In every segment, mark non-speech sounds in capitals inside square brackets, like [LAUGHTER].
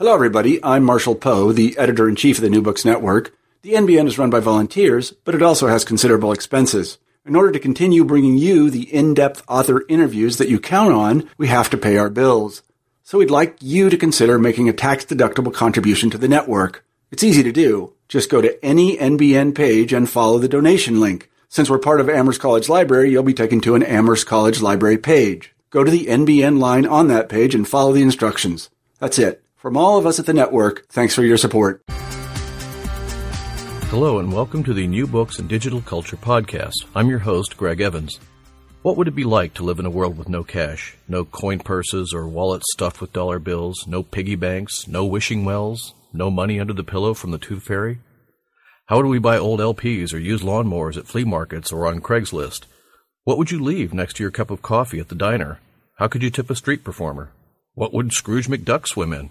Hello, everybody. I'm Marshall Poe, the editor in chief of the New Books Network. The NBN is run by volunteers, but it also has considerable expenses. In order to continue bringing you the in-depth author interviews that you count on, we have to pay our bills. So we'd like you to consider making a tax-deductible contribution to the network. It's easy to do. Just go to any NBN page and follow the donation link. Since we're part of Amherst College Library, you'll be taken to an Amherst College Library page. Go to the NBN line on that page and follow the instructions. That's it. From all of us at the network, thanks for your support. Hello, and welcome to the New Books and Digital Culture podcast. I'm your host, Greg Evans. What would it be like to live in a world with no cash, no coin purses or wallets stuffed with dollar bills, no piggy banks, no wishing wells, no money under the pillow from the tooth fairy? How would we buy old LPs or use lawnmowers at flea markets or on Craigslist? What would you leave next to your cup of coffee at the diner? How could you tip a street performer? What would Scrooge McDuck swim in?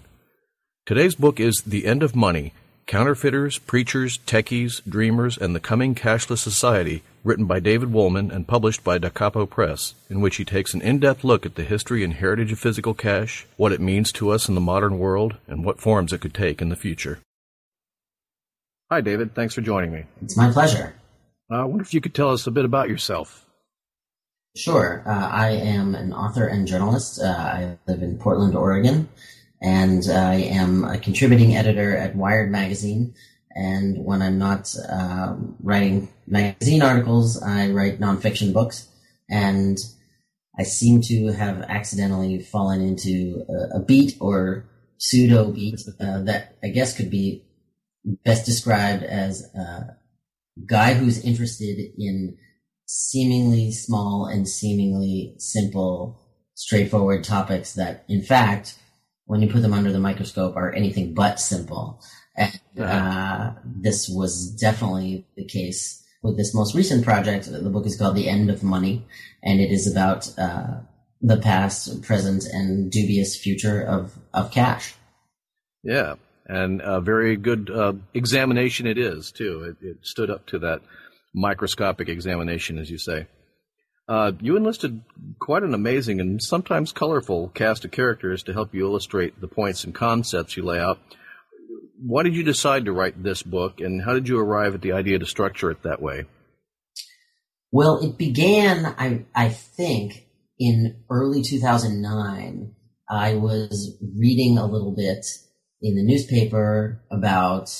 Today's book is The End of Money Counterfeiters, Preachers, Techies, Dreamers, and the Coming Cashless Society, written by David Wolman and published by Da Capo Press, in which he takes an in depth look at the history and heritage of physical cash, what it means to us in the modern world, and what forms it could take in the future. Hi, David. Thanks for joining me. It's my pleasure. Uh, I wonder if you could tell us a bit about yourself. Sure. Uh, I am an author and journalist. Uh, I live in Portland, Oregon and I am a contributing editor at Wired Magazine. And when I'm not uh, writing magazine articles, I write nonfiction books. And I seem to have accidentally fallen into a, a beat or pseudo beat uh, that I guess could be best described as a guy who's interested in seemingly small and seemingly simple, straightforward topics that, in fact, when you put them under the microscope are anything but simple. And uh, this was definitely the case with this most recent project. The book is called The End of Money, and it is about uh, the past, present, and dubious future of, of cash. Yeah, and a very good uh, examination it is, too. It, it stood up to that microscopic examination, as you say. Uh, you enlisted quite an amazing and sometimes colorful cast of characters to help you illustrate the points and concepts you lay out. Why did you decide to write this book, and how did you arrive at the idea to structure it that way? Well, it began, I, I think, in early 2009. I was reading a little bit in the newspaper about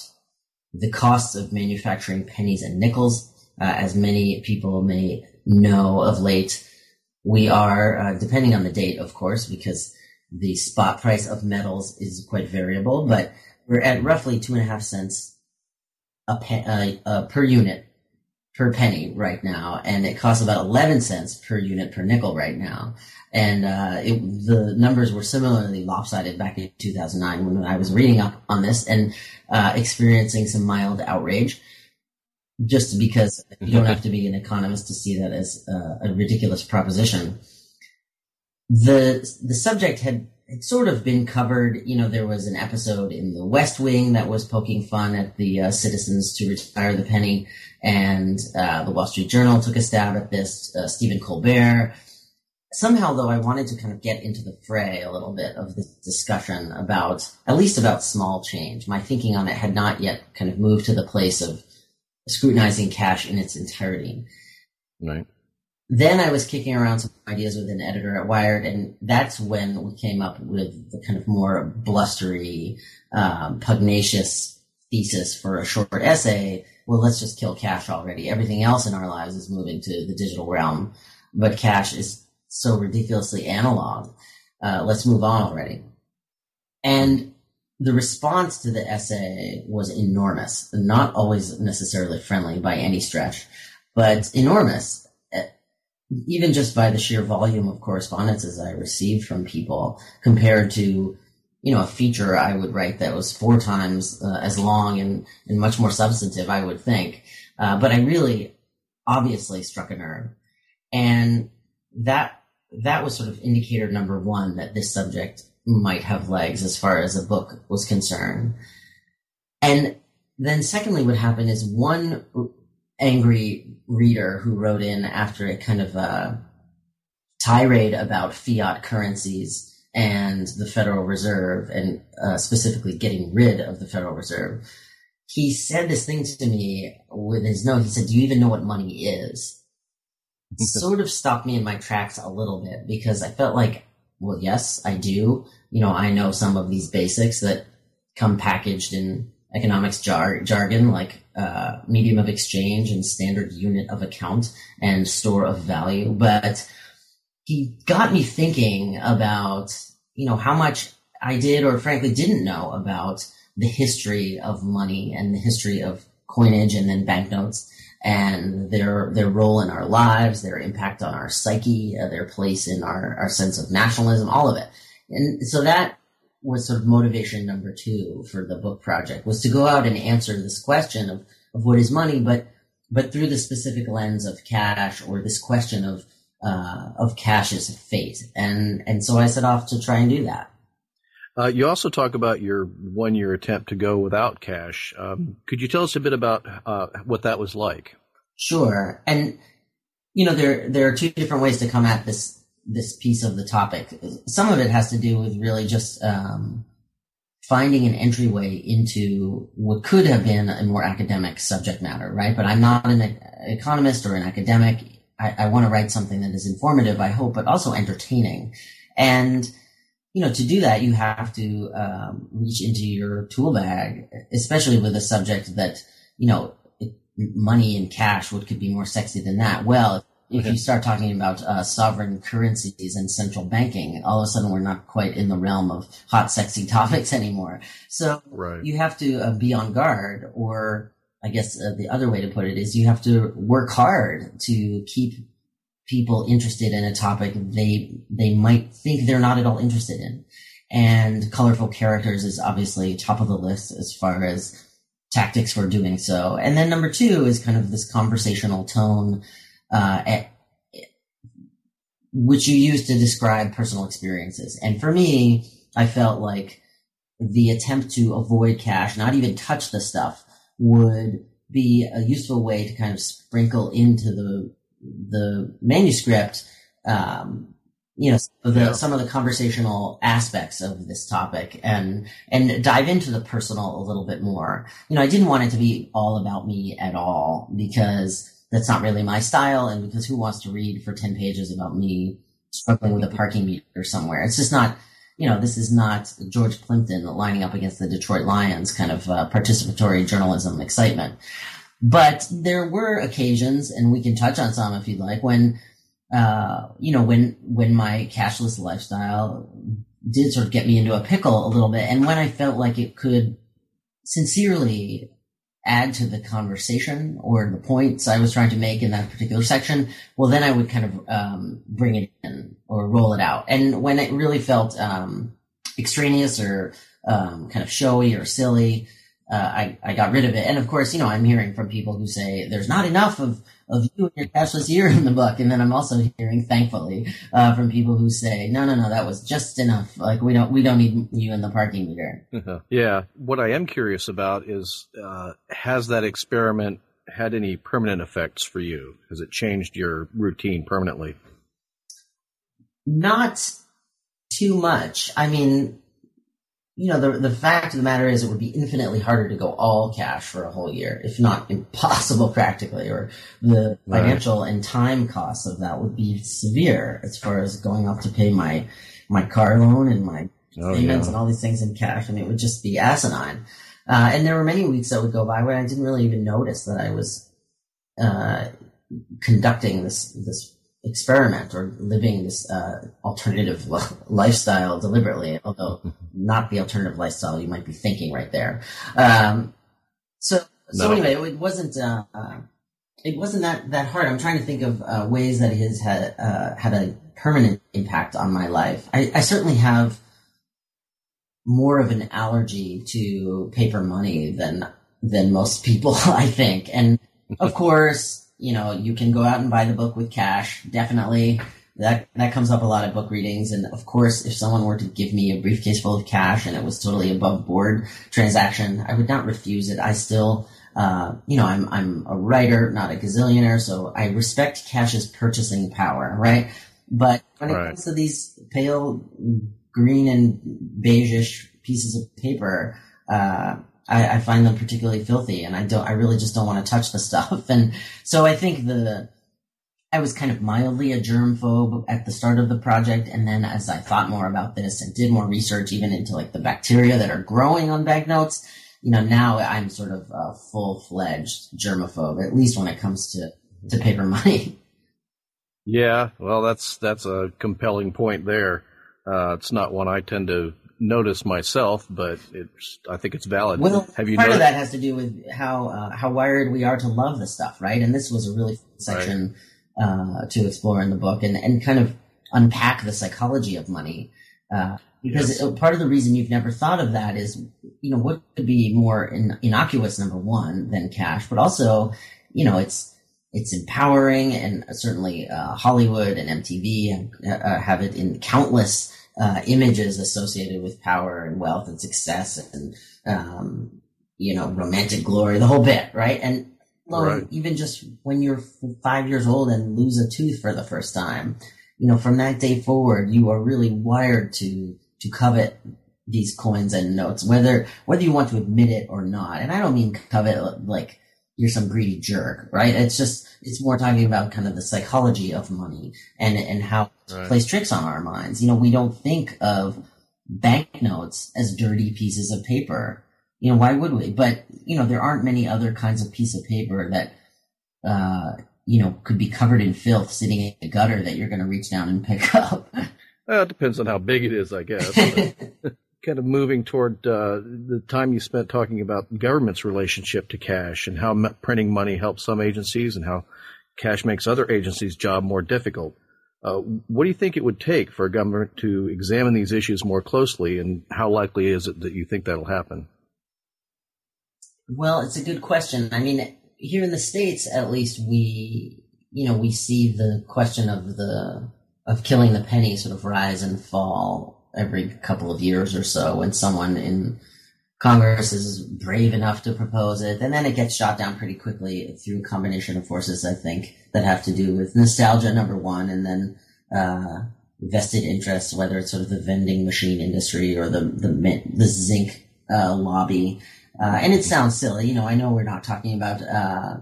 the costs of manufacturing pennies and nickels. Uh, as many people may know of late. We are, uh, depending on the date, of course, because the spot price of metals is quite variable, but we're at roughly two and a half cents a pe- uh, uh, per unit per penny right now, and it costs about 11 cents per unit per nickel right now. And uh, it, the numbers were similarly lopsided back in 2009 when I was reading up on this and uh, experiencing some mild outrage just because you don't have to be an economist to see that as uh, a ridiculous proposition. The the subject had, had sort of been covered. You know, there was an episode in The West Wing that was poking fun at the uh, citizens to retire the penny, and uh, the Wall Street Journal took a stab at this. Uh, Stephen Colbert. Somehow, though, I wanted to kind of get into the fray a little bit of this discussion about, at least about small change. My thinking on it had not yet kind of moved to the place of scrutinizing cash in its entirety. Right. Then I was kicking around some ideas with an editor at Wired, and that's when we came up with the kind of more blustery, um, pugnacious thesis for a short essay. Well, let's just kill cash already. Everything else in our lives is moving to the digital realm, but cash is so ridiculously analog. Uh, let's move on already. And the response to the essay was enormous, not always necessarily friendly by any stretch, but enormous. Eh, even just by the sheer volume of correspondences I received from people compared to you know, a feature I would write that was four times uh, as long and, and much more substantive, I would think. Uh, but I really obviously struck a nerve. And that, that was sort of indicator number one that this subject might have legs as far as a book was concerned. And then secondly, what happened is one angry reader who wrote in after a kind of a tirade about fiat currencies and the Federal Reserve, and uh, specifically getting rid of the Federal Reserve, he said this thing to me with his note. He said, "Do you even know what money is?" [LAUGHS] sort of stopped me in my tracks a little bit because I felt like, well, yes, I do. You know, I know some of these basics that come packaged in economics jar- jargon like uh, medium of exchange and standard unit of account and store of value, but he got me thinking about, you know, how much I did or frankly didn't know about the history of money and the history of coinage and then banknotes and their their role in our lives, their impact on our psyche, uh, their place in our, our sense of nationalism, all of it. And so that was sort of motivation number two for the book project was to go out and answer this question of, of what is money, but but through the specific lens of cash or this question of uh, of cash's fate. And and so I set off to try and do that. Uh, you also talk about your one year attempt to go without cash. Um, could you tell us a bit about uh, what that was like? Sure. And you know there there are two different ways to come at this this piece of the topic. Some of it has to do with really just um, finding an entryway into what could have been a more academic subject matter, right? But I'm not an economist or an academic. I, I want to write something that is informative, I hope, but also entertaining. And you know, to do that, you have to um, reach into your tool bag, especially with a subject that you know, it, money and cash. What could be more sexy than that? Well, if you start talking about uh, sovereign currencies and central banking, all of a sudden we're not quite in the realm of hot, sexy [LAUGHS] topics anymore. So right. you have to uh, be on guard, or I guess uh, the other way to put it is you have to work hard to keep people interested in a topic they they might think they're not at all interested in. And colorful characters is obviously top of the list as far as tactics for doing so. And then number two is kind of this conversational tone uh, at, which you use to describe personal experiences. And for me, I felt like the attempt to avoid cash, not even touch the stuff, would be a useful way to kind of sprinkle into the the manuscript, um, you know, the, yeah. some of the conversational aspects of this topic and and dive into the personal a little bit more. You know, I didn't want it to be all about me at all because that's not really my style. And because who wants to read for 10 pages about me struggling with a parking meter somewhere? It's just not, you know, this is not George Plimpton lining up against the Detroit Lions kind of uh, participatory journalism excitement. But there were occasions, and we can touch on some if you'd like, when, uh, you know, when, when my cashless lifestyle did sort of get me into a pickle a little bit. And when I felt like it could sincerely add to the conversation or the points I was trying to make in that particular section, well, then I would kind of um, bring it in or roll it out. And when it really felt um, extraneous or um, kind of showy or silly, uh, I, I got rid of it. And of course, you know, I'm hearing from people who say there's not enough of, of you and your cashless year in the book. And then I'm also hearing, thankfully, uh, from people who say, no, no, no, that was just enough. Like we don't, we don't need you in the parking meter. yeah. What I am curious about is, uh, has that experiment had any permanent effects for you? Has it changed your routine permanently? Not too much. I mean, you know, the, the fact of the matter is it would be infinitely harder to go all cash for a whole year, if not impossible [LAUGHS] practically, or the right. financial and time costs of that would be severe as far as going off to pay my, my car loan and my oh, payments yeah. and all these things in cash. I mean, it would just be asinine. Uh, and there were many weeks that would go by where I didn't really even notice that I was, uh, conducting this, this experiment or living this uh, alternative lifestyle deliberately, although not the alternative lifestyle you might be thinking right there. Um, so, so no. anyway, it wasn't uh, uh, it wasn't that that hard. I'm trying to think of uh, ways that it has had uh, had a permanent impact on my life. I, I certainly have more of an allergy to paper money than than most people, [LAUGHS] I think. And of [LAUGHS] course, you know, you can go out and buy the book with cash. Definitely. That, that comes up a lot at book readings. And of course, if someone were to give me a briefcase full of cash and it was totally above board transaction, I would not refuse it. I still, uh, you know, I'm, I'm a writer, not a gazillionaire, so I respect cash's purchasing power, right? But when it comes to these pale green and beigeish pieces of paper, uh, I, I find them particularly filthy, and I don't. I really just don't want to touch the [LAUGHS] stuff. And so I think the I was kind of mildly a germ phobe at the start of the project, and then as I thought more about this and did more research, even into like the bacteria that are growing on banknotes, you know, now I'm sort of a full fledged germaphobe, at least when it comes to to paper money. [LAUGHS] Yeah, well, that's that's a compelling point there. Uh, it's not one I tend to notice myself, but it's I think it's valid. Well, Have you part noticed? of that has to do with how uh, how wired we are to love the stuff, right? And this was a really section uh, to explore in the book and and kind of unpack the psychology of money. Uh, because Yes. part of the reason you've never thought of that is, you know, what could be more in, innocuous, number one, than cash, but also, you know, it's it's empowering, and certainly uh, Hollywood and MTV uh, uh, have it in countless uh, images associated with power and wealth and success and um, you know romantic glory, the whole bit, right? And well, Right. even just when you're five years old and lose a tooth for the first time, you know, from that day forward, you are really wired to to covet these coins and notes, whether whether you want to admit it or not. And I don't mean covet like you're some greedy jerk, right? It's just it's more talking about kind of the psychology of money and and how it plays tricks on our minds. You know, we don't think of banknotes as dirty pieces of paper. You know, why would we? But you know, there aren't many other kinds of piece of paper that uh, you know could be covered in filth sitting in a gutter that you're going to reach down and pick up. [LAUGHS] Well, it depends on how big it is, I guess. [LAUGHS] kind of moving toward uh, the time you spent talking about government's relationship to cash and how printing money helps some agencies and how cash makes other agencies' job more difficult. Uh, what do you think it would take for a government to examine these issues more closely, and how likely is it that you think that'll happen? Well, it's a good question. I mean, here in the states, at least, we you know we see the question of the of killing the penny sort of rise and fall every couple of years or so when someone in Congress is brave enough to propose it, and then it gets shot down pretty quickly through a combination of forces. I think that have to do with nostalgia, number one, and then uh, vested interests, whether it's sort of the vending machine industry or the the the zinc uh, lobby. Uh, and it sounds silly, you know. I know we're not talking about uh,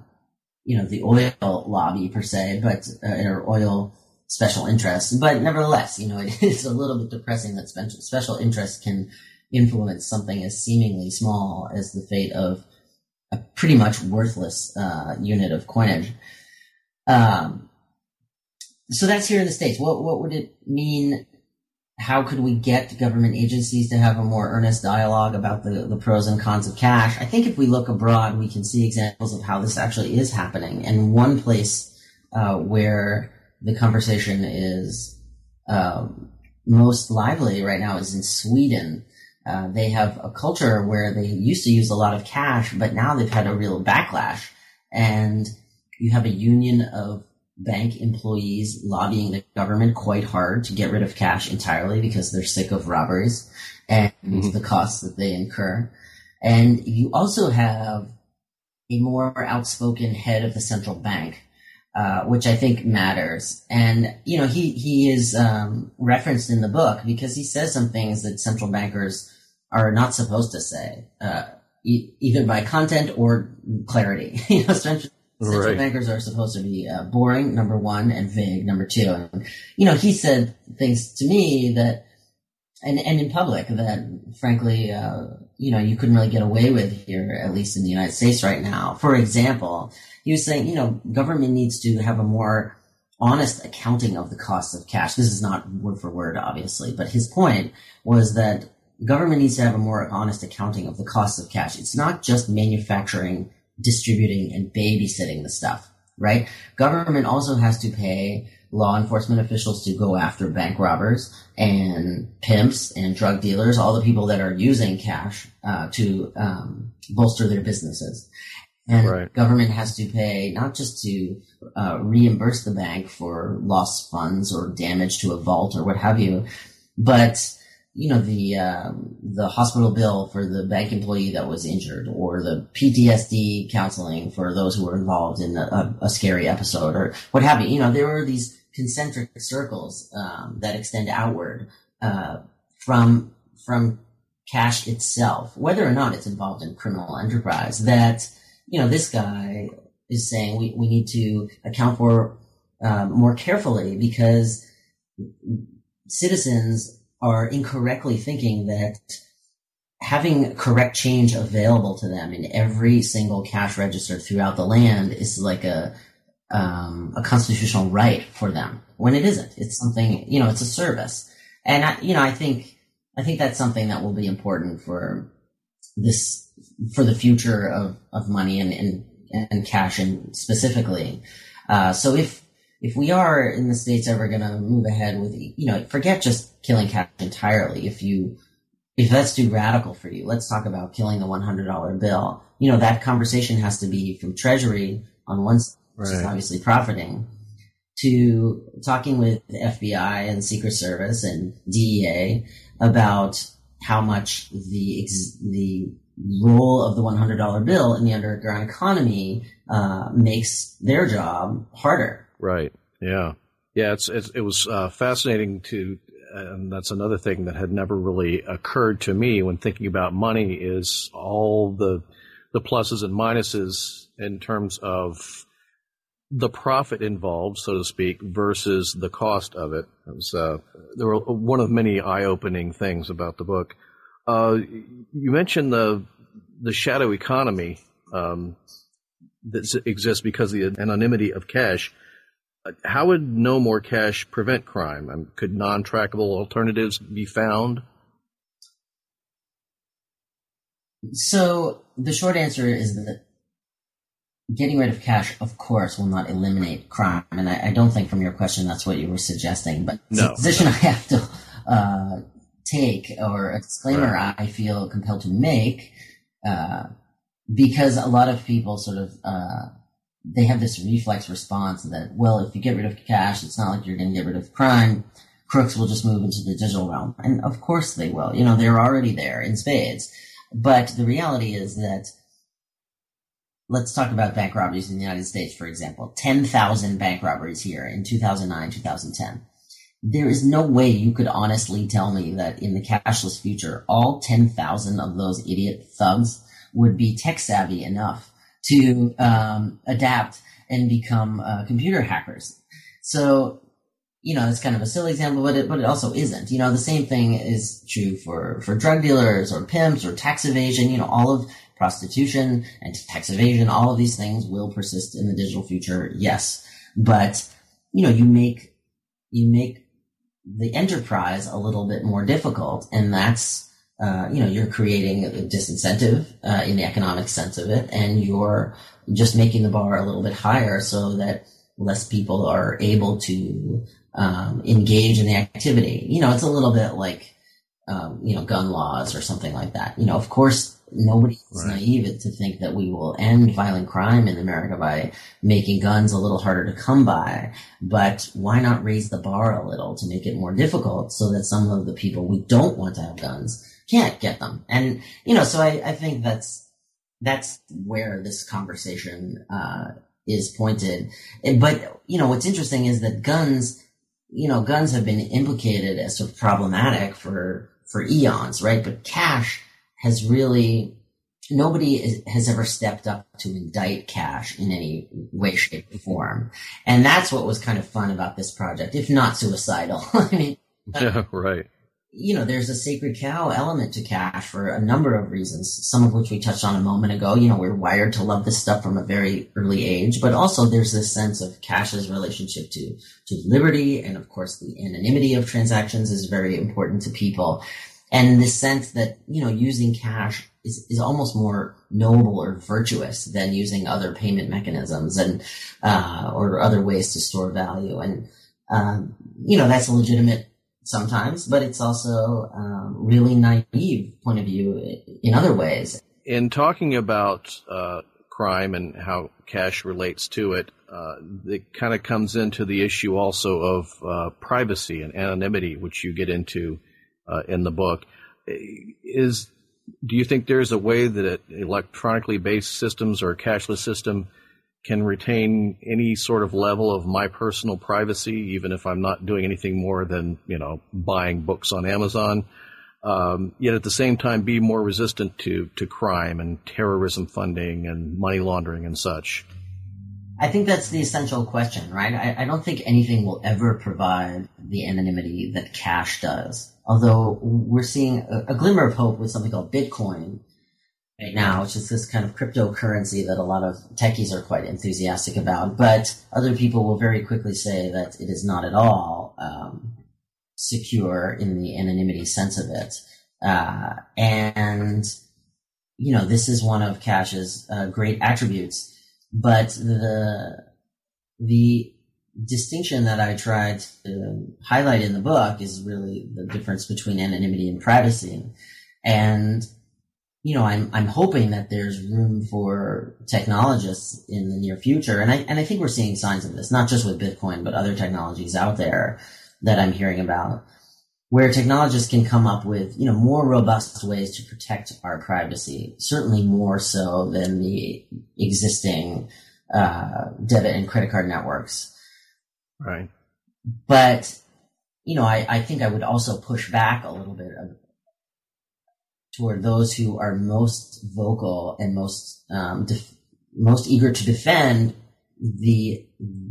you know the oil lobby per se, but uh, or oil special interests, but nevertheless, you know, [LAUGHS] it is a little bit depressing that special special interests can influence something as seemingly small as the fate of a pretty much worthless uh, unit of coinage. Um, so that's here in the states. What what would it mean? How could we get government agencies to have a more earnest dialogue about the, the pros and cons of cash? I think if we look abroad, we can see examples of how this actually is happening. And one place uh, where the conversation is um, most lively right now is in Sweden. Uh, they have a culture where they used to use a lot of cash, but now they've had a real backlash. And you have a union of bank employees lobbying the government quite hard to get rid of cash entirely because they're sick of robberies and Mhm. the costs that they incur. And you also have a more outspoken head of the central bank, uh, which I think matters. And you know, he he is um, referenced in the book because he says some things that central bankers are not supposed to say, uh, e- either by content or clarity. [LAUGHS] you know, central, central Right. bankers are supposed to be uh, boring, number one, and vague, number two. And you know, he said things to me that, and and in public that, frankly, uh, you know, you couldn't really get away with here, at least in the United States right now. For example, he was saying, you know, government needs to have a more honest accounting of the cost of cash. This is not word for word, obviously, but his point was that government needs to have a more honest accounting of the cost of cash. It's not just manufacturing, distributing, and babysitting the stuff. right? Government also has to pay law enforcement officials to go after bank robbers and pimps and drug dealers, all the people that are using cash uh, to um, bolster their businesses. And right. government has to pay not just to uh, reimburse the bank for lost funds or damage to a vault or what have you, but you know the um, the hospital bill for the bank employee that was injured, or the PTSD counseling for those who were involved in a, a scary episode, or what have you. You know, there were these concentric circles um, that extend outward uh, from from cash itself, whether or not it's involved in criminal enterprise. That you know, this guy is saying we, we need to account for um, more carefully because citizens are incorrectly thinking that having correct change available to them in every single cash register throughout the land is like a um, a constitutional right for them when it isn't. It's something you know, it's a service, and I, you know, I think I think that's something that will be important for this for the future of of money and and, and cash and specifically. Uh, so if if we are in the states ever going to move ahead with, you know, forget just killing cash entirely. If you, if that's too radical for you, let's talk about killing the $100 bill. You know, that conversation has to be from Treasury on one side, which right. is obviously profiting, to talking with FBI and Secret Service and DEA about how much the the role of the $100 bill in the underground economy uh, makes their job harder Right. Yeah. Yeah. It's, it's it was uh, fascinating to, and that's another thing that had never really occurred to me when thinking about money is all the the pluses and minuses in terms of the profit involved, so to speak, versus the cost of it. it was, uh, there were one of many eye-opening things about the book. Uh, you mentioned the the shadow economy um, that exists because of the anonymity of cash how would no more cash prevent crime? Um, could non-trackable alternatives be found? So the short answer is that getting rid of cash, of course, will not eliminate crime. And I, I don't think from your question that's what you were suggesting. But no, the position no. I have to uh, take or a disclaimer right. I feel compelled to make uh, because a lot of people sort of uh, they have this reflex response that, well, if you get rid of cash, it's not like you're going to get rid of crime. Crooks will just move into the digital realm. And of course they will. You know, they're already there in spades. But the reality is that let's talk about bank robberies in the United States, for example. 10,000 bank robberies here in 2009, 2010. There is no way you could honestly tell me that in the cashless future, all 10,000 of those idiot thugs would be tech savvy enough to um, adapt and become uh, computer hackers. So, you know, it's kind of a silly example, but it, but it also isn't. You know, the same thing is true for, for drug dealers or pimps or tax evasion. You know, all of prostitution and tax evasion, all of these things will persist in the digital future. Yes. But, you know, you make, you make the enterprise a little bit more difficult. And that's uh, you know, you're creating a disincentive uh, in the economic sense of it, and you're just making the bar a little bit higher so that less people are able to um, engage in the activity. You know, it's a little bit like, um, you know, gun laws or something like that. You know, of course, nobody is right. naive to think that we will end violent crime in America by making guns a little harder to come by. But why not raise the bar a little to make it more difficult so that some of the people we don't want to have guns can't get them. And, you know, so I, I think that's, that's where this conversation, uh, is pointed. But, you know, what's interesting is that guns, you know, guns have been implicated as sort of problematic for, for eons, right? But cash has really, nobody is, has ever stepped up to indict cash in any way, shape, or form. And that's what was kind of fun about this project, if not suicidal. [LAUGHS] I mean, [LAUGHS] yeah, right you know, there's a sacred cow element to cash for a number of reasons, some of which we touched on a moment ago. You know, we're wired to love this stuff from a very early age, but also there's this sense of cash's relationship to, to liberty. And of course, the anonymity of transactions is very important to people. and the sense that you know using cash is, is almost more noble or virtuous than using other payment mechanisms and uh, or other ways to store value and um, you know that's a legitimate sometimes but it's also um, really naive point of view in other ways in talking about uh, crime and how cash relates to it uh, it kind of comes into the issue also of uh, privacy and anonymity which you get into uh, in the book. Is do you think there's a way that electronically based systems or a cashless system can retain any sort of level of my personal privacy, even if I'm not doing anything more than you know buying books on Amazon? Um, yet at the same time, be more resistant to to crime and terrorism funding and money laundering and such. I think that's the essential question, right? I, I, don't think anything will ever provide the anonymity that cash does. Although we're seeing a, a, glimmer of hope with something called Bitcoin right now, which is this kind of cryptocurrency that a lot of techies are quite enthusiastic about. But other people will very quickly say that it is not at all um, secure in the anonymity sense of it. Uh, and, you know, this is one of Cash's uh, great attributes but the the distinction that I tried to highlight in the book is really the difference between anonymity and privacy. And you know, I'm I'm hoping that there's room for technologists in the near future, and I and I think we're seeing signs of this, not just with Bitcoin, but other technologies out there that I'm hearing about, where technologists can come up with you know more robust ways to protect our privacy, certainly more so than the existing uh, debit and credit card networks. Right. But you know, I, I think I would also push back a little bit of, toward those who are most vocal and most um, def- most eager to defend the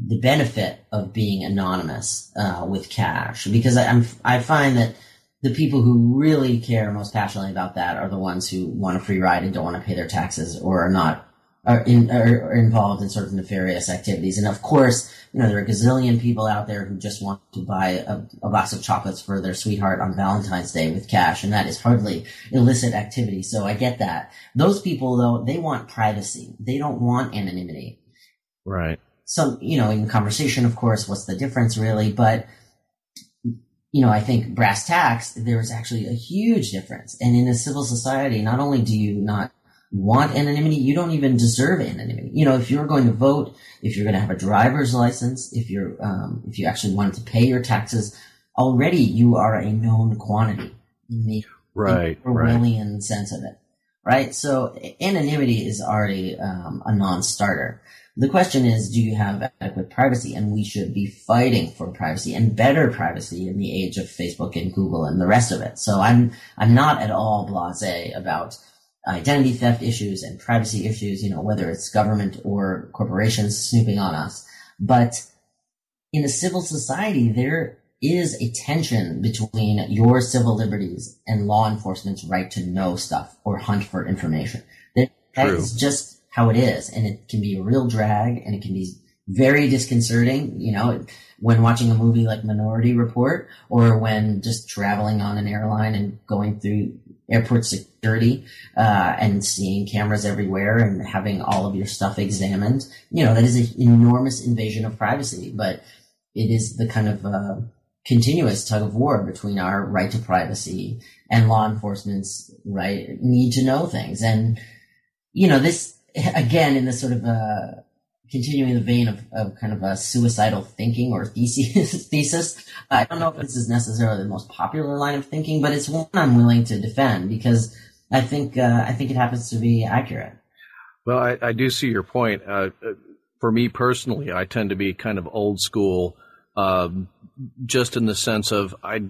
the benefit of being anonymous uh, with cash. Because I, am I find that the people who really care most passionately about that are the ones who want a free ride and don't want to pay their taxes or are not are, in, are involved in sort of nefarious activities. And of course, you know there are a gazillion people out there who just want to buy a, a box of chocolates for their sweetheart on Valentine's Day with cash, and that is hardly illicit activity. So I get that. Those people though, they want privacy. They don't want anonymity. Right. So, you know, in conversation, of course, what's the difference really? But, you know, I think brass tacks, there's actually a huge difference. And in a civil society, not only do you not want anonymity, you don't even deserve anonymity. You know, if you're going to vote, if you're going to have a driver's license, if you're, um, if you actually wanted to pay your taxes, already you are a known quantity in the right, Orwellian right. sense of it. Right? So anonymity is already um, a non-starter. The question is, do you have adequate privacy? And we should be fighting for privacy and better privacy in the age of Facebook and Google and the rest of it. So I'm, I'm not at all blasé about identity theft issues and privacy issues, you know, whether it's government or corporations snooping on us. But in a civil society, there is a tension between your civil liberties and law enforcement's right to know stuff or hunt for information. That, that is just how it is. And it can be a real drag and it can be very disconcerting, you know, when watching a movie like Minority Report or when just traveling on an airline and going through airport security uh, and seeing cameras everywhere and having all of your stuff examined. You know, that is an enormous invasion of privacy, but it is the kind of uh, continuous tug of war between our right to privacy and law enforcement's right need to know things. And, you know, this again, in this sort of uh, continuing the vein of, of kind of a suicidal thinking or thesis, [LAUGHS] thesis, I don't know if this is necessarily the most popular line of thinking, but it's one I'm willing to defend because I think uh, I think it happens to be accurate. Well, I, I do see your point. Uh, for me personally, I tend to be kind of old school, um, just in the sense of I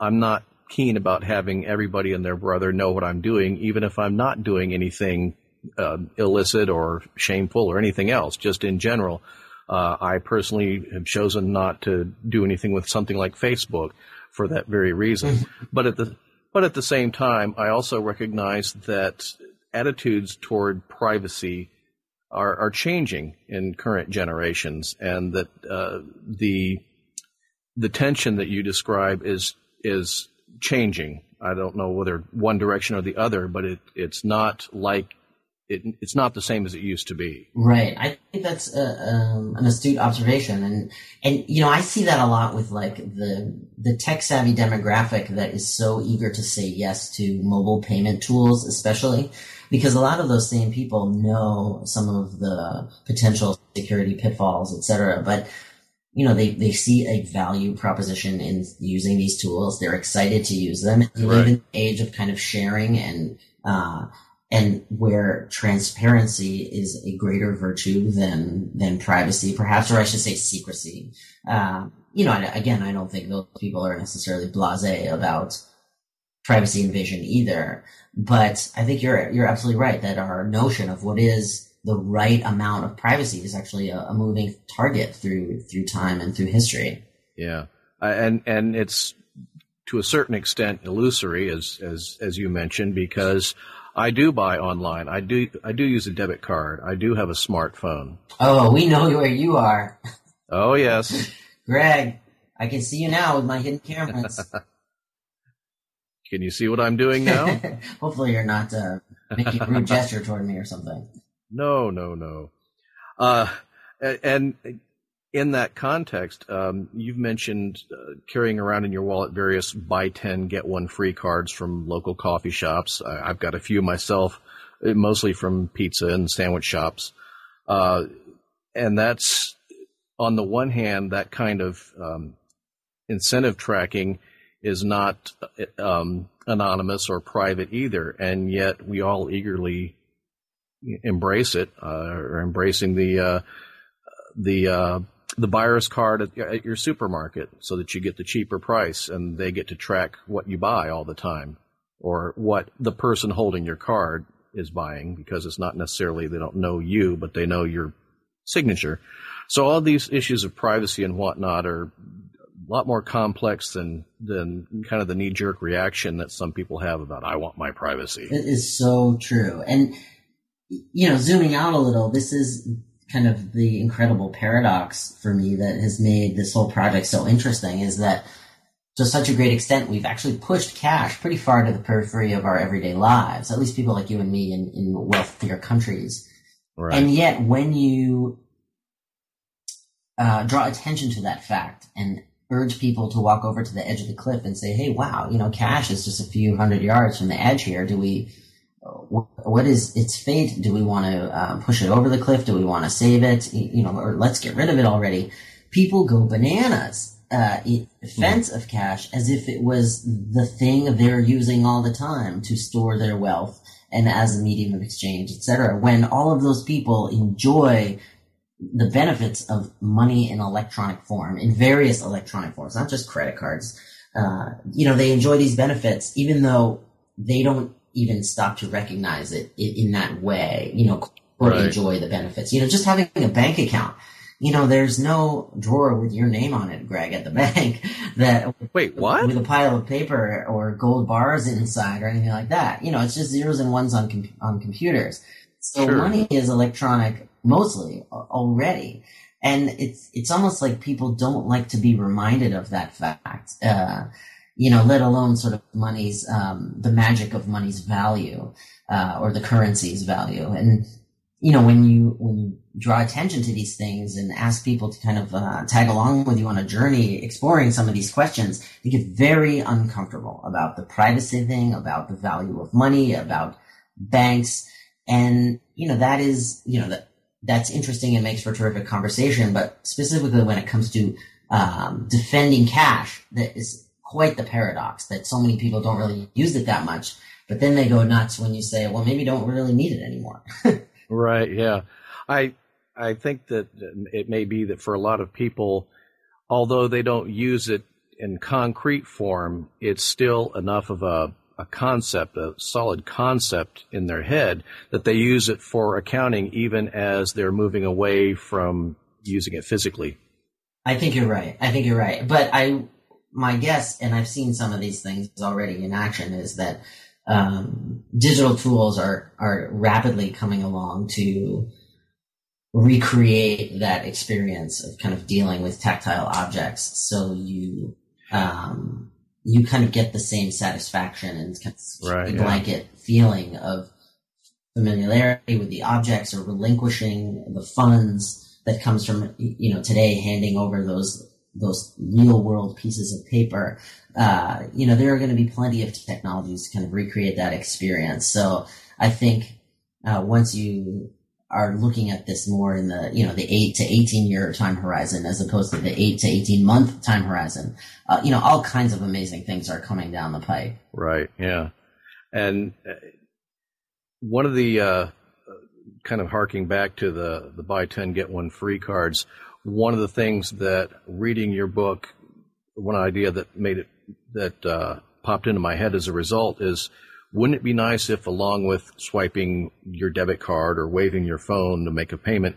I'm not keen about having everybody and their brother know what I'm doing, even if I'm not doing anything uh, illicit or shameful or anything else, just in general. Uh, I personally have chosen not to do anything with something like Facebook for that very reason. Mm-hmm. but at the but at the same time, I also recognize that attitudes toward privacy are, are changing in current generations, and that uh, the the tension that you describe is is changing I don't know whether one direction or the other, but it, it's not like it, it's not the same as it used to be. Right. I think that's a, um, an astute observation, and and you know I see that a lot with like the the tech savvy demographic that is so eager to say yes to mobile payment tools, especially because a lot of those same people know some of the potential security pitfalls, et cetera, but you know, they, they see a value proposition in using these tools. They're excited to use them. They live in an age of kind of sharing and, uh, and where transparency is a greater virtue than, than privacy, perhaps, or I should say secrecy. Uh, you know, again, I don't think those people are necessarily blasé about privacy invasion either. But I think you're, you're absolutely right that our notion of what is the right amount of privacy is actually a, a moving target through through time and through history. Yeah, uh, and and it's to a certain extent illusory, as as as you mentioned, because I do buy online. I do I do use a debit card. I do have a smartphone. Oh, we know where you are. Oh yes, [LAUGHS] Greg. I can see you now with my hidden cameras. [LAUGHS] can you see what I'm doing now? [LAUGHS] Hopefully, you're not uh, making a rude gesture toward me or something. No, no, no. Uh, and in that context, um, you've mentioned uh, carrying around in your wallet various buy 10, get one free cards from local coffee shops. I, have got a few myself, uh, mostly from pizza and sandwich shops. Uh, and that's, on the one hand, that kind of um, incentive tracking is not um, anonymous or private either. And yet we all eagerly embrace it uh, or embracing the uh, the uh, the buyer's card at, at, your supermarket so that you get the cheaper price and they get to track what you buy all the time or what the person holding your card is buying because it's not necessarily they don't know you but they know your signature so all these issues of privacy and whatnot are a lot more complex than than kind of the knee jerk reaction that some people have about I want my privacy. It is so true. And you know, zooming out a little, this is kind of the incredible paradox for me that has made this whole project so interesting is that to such a great extent, we've actually pushed cash pretty far to the periphery of our everyday lives, at least people like you and me in, in wealthier countries. Right. And yet, when you uh, draw attention to that fact and urge people to walk over to the edge of the cliff and say, hey, wow, you know, cash is just a few hundred yards from the edge here. Do we what is its fate? Do we want to um, push it over the cliff? Do we want to save it? You know, or let's get rid of it already. People go bananas. Uh, fence mm. of cash as if it was the thing they're using all the time to store their wealth and as a medium of exchange, etc. When all of those people enjoy the benefits of money in electronic form, in various electronic forms, not just credit cards. Uh, you know, they enjoy these benefits even though they don't even stop to recognize it in, in that way, you know, or right. enjoy the benefits. You know, just having a bank account. You know, there's no drawer with your name on it, Greg, at the [LAUGHS] bank that wait what with a pile of paper or gold bars inside or anything like that. You know, it's just zeros and ones on com- on computers. So sure. money is electronic mostly already, and it's it's almost like people don't like to be reminded of that fact. Uh, you know, let alone sort of money's, um, the magic of money's value, uh, or the currency's value. And, you know, when you, when you draw attention to these things and ask people to kind of, uh, tag along with you on a journey exploring some of these questions, they get very uncomfortable about the privacy thing, about the value of money, about banks. And, you know, that is, you know, that, that's interesting and makes for terrific conversation. But specifically when it comes to, um, defending cash, that is quite the paradox that so many people don't really use it that much, but then they go nuts when you say, well, maybe don't really need it anymore. [LAUGHS] right. Yeah. I, I think that uh, it may be that for a lot of people, although they don't use it in concrete form, it's still enough of a, a concept, a solid concept in their head that they use it for accounting even as they're moving away from using it physically. I think you're right. I think you're right. But I my guess, and I've seen some of these things already in action, is that um, digital tools are are rapidly coming along to recreate that experience of kind of dealing with tactile objects. So you um, you kind of get the same satisfaction and kind of Right, the yeah. blanket feeling of familiarity with the objects or relinquishing the funds that comes from you know today handing over those those real world pieces of paper uh, you know there are going to be plenty of technologies to kind of recreate that experience so i think uh, once you are looking at this more in the you know the 8 to 18 year time horizon as opposed to the 8 to 18 month time horizon uh, you know all kinds of amazing things are coming down the pipe Right. Yeah. And uh, one of the uh, kind of harking back to the the buy ten get one free cards. One of the things that reading your book, one idea that made it that uh, popped into my head as a result is. Wouldn't it be nice if, along with swiping your debit card or waving your phone to make a payment,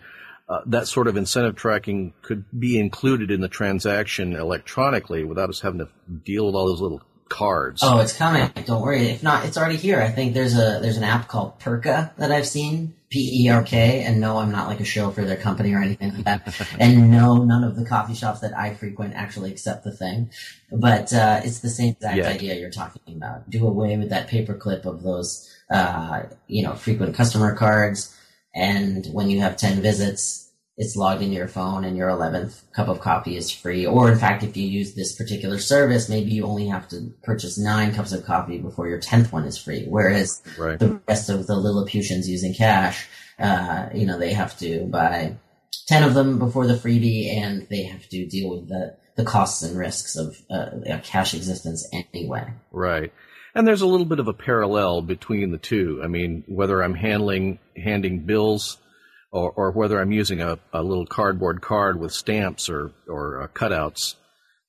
uh, that sort of incentive tracking could be included in the transaction electronically without us having to deal with all those little cards? Oh, it's coming. Don't worry. If not, it's already here. I think there's a there's an app called Perka that I've seen. P E R K. And no, I'm not like a show for their company or anything like that. and no, none of the coffee shops that I frequent actually accept the thing. But uh, it's the same exact Yeah. idea you're talking about. Do away with that paperclip of those uh, you know frequent customer cards. And when you have ten visits, it's logged into your phone and your 11th cup of coffee is free. Or in fact, if you use this particular service, maybe you only have to purchase nine cups of coffee before your 10th one is free. Whereas right. the rest of the Lilliputians using cash, uh, you know, they have to buy 10 of them before the freebie and they have to deal with the, the costs and risks of uh, a cash existence anyway. Right. And there's a little bit of a parallel between the two. I mean, whether I'm handling handing bills or, or whether I'm using a, a little cardboard card with stamps or or uh, cutouts,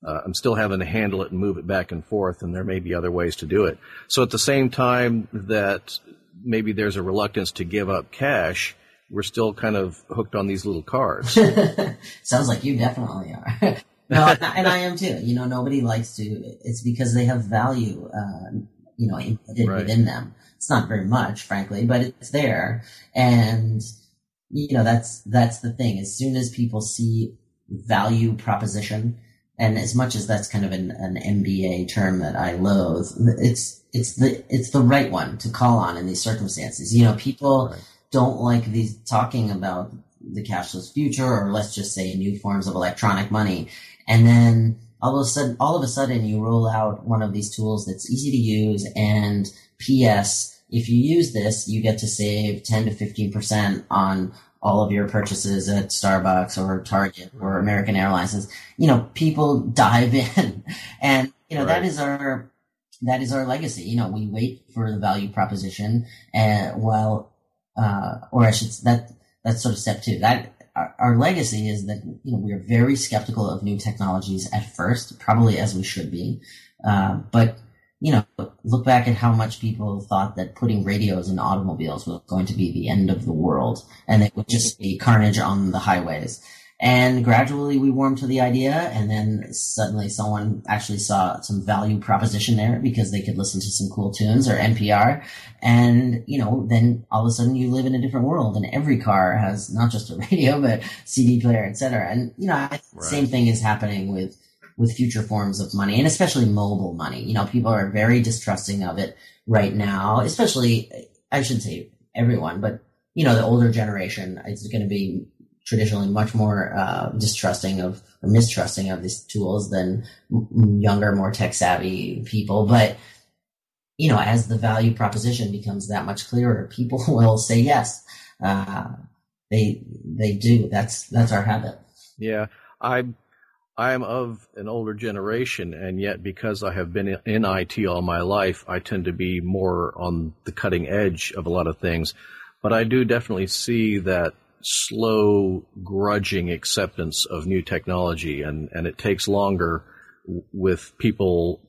uh, I'm still having to handle it and move it back and forth, and there may be other ways to do it. So at the same time that maybe there's a reluctance to give up cash, we're still kind of hooked on these little cards. [LAUGHS] Sounds like you definitely are. [LAUGHS] no, and I- am too. You know, nobody likes to. It's because they have value, uh, you know, embedded Right. within them. It's not very much, frankly, but it's there. And you know, that's that's the thing. As soon as people see value proposition, and as much as that's kind of an, an MBA term that I loathe, it's it's the it's the right one to call on in these circumstances. You know, people Right. don't like these talking about the cashless future, or let's just say new forms of electronic money, and then all of a sudden, all of a sudden, you roll out one of these tools that's easy to use, and P.S. If you use this, you get to save ten to fifteen percent on all of your purchases at Starbucks or Target or American Airlines. You know, people [LAUGHS] dive in, and you know that Right. is our that is our legacy. You know, we wait for the value proposition, and while, uh, or I should that that's sort of step two. That our, our legacy is that you know we are very skeptical of new technologies at first, probably as we should be, uh, but know, look back at how much people thought that putting radios in automobiles was going to be the end of the world, and it would just be carnage on the highways. And gradually we warmed to the idea, and then suddenly someone actually saw some value proposition there because they could listen to some cool tunes or NPR. And, you know, then all of a sudden you live in a different world, and every car has not just a [LAUGHS] radio, but CD player, etc. And, you know, Right. same thing is happening with with future forms of money and especially mobile money. You know, people are very distrusting of it right now, especially, I shouldn't say everyone, but you know, the older generation is going to be traditionally much more uh, distrusting of or mistrusting of these tools than younger, more tech savvy people. But you know, as the value proposition becomes that much clearer, [LAUGHS] people will say yes. Uh, they they do. That's that's our habit. Yeah, I I am of an older generation, and yet because I have been in IT all my life, I tend to be more on the cutting edge of a lot of things. But I do definitely see that slow, grudging acceptance of new technology, and and it takes longer with people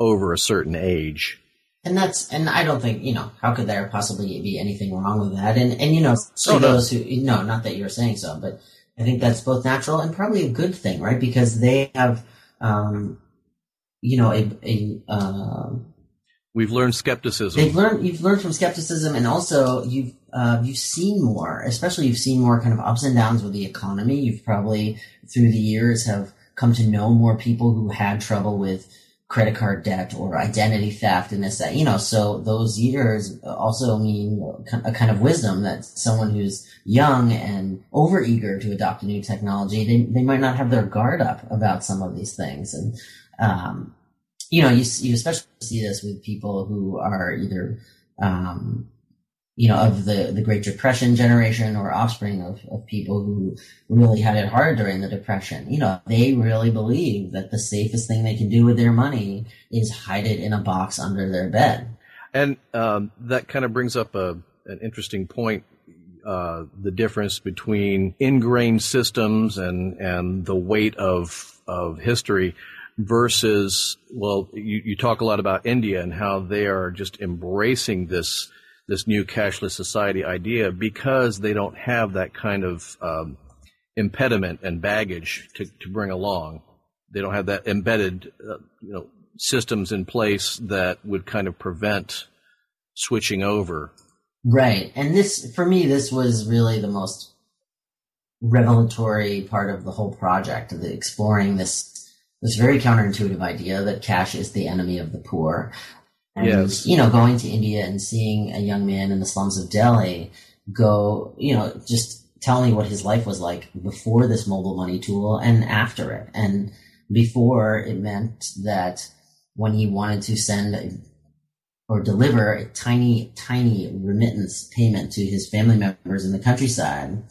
over a certain age. And that's, and I don't think, you know, how could there possibly be anything wrong with that? And, and, you know, to Oh, no. those who, no, not that you're saying so, but I think that's both natural and probably a good thing, right? Because they have, um, you know, a, a, um, We've learned skepticism. they've learned, you've learned from skepticism and also you've, uh, you've seen more, especially you've seen more kind of ups and downs with the economy. You've probably through the years have come to know more people who had trouble with, credit card debt or identity theft and this that you know so those years also mean a kind of wisdom that someone who's young and over eager to adopt a new technology they, they might not have their guard up about some of these things. And um, you know you, you especially see this with people who are either um, you know, of the, the Great Depression generation or offspring of, of people who really had it hard during the Depression. You know, they really believe that the safest thing they can do with their money is hide it in a box under their bed. And um, that kind of brings up a, an interesting point. Uh, the difference between ingrained systems and, and the weight of, of history versus, well, you, you talk a lot about India and how they are just embracing this this new cashless society idea because they don't have that kind of um, impediment and baggage to, to bring along. They don't have that embedded, uh, you know, systems in place that would kind of prevent switching over. Right, and this for me, this was really the most revelatory part of the whole project, the exploring this this very counterintuitive idea that cash is the enemy of the poor. And, yes. you know, going to India and seeing a young man in the slums of Delhi go, you know, just tell me what his life was like before this mobile money tool and after it. And before it meant that when he wanted to send or deliver a tiny, tiny remittance payment to his family members in the countryside,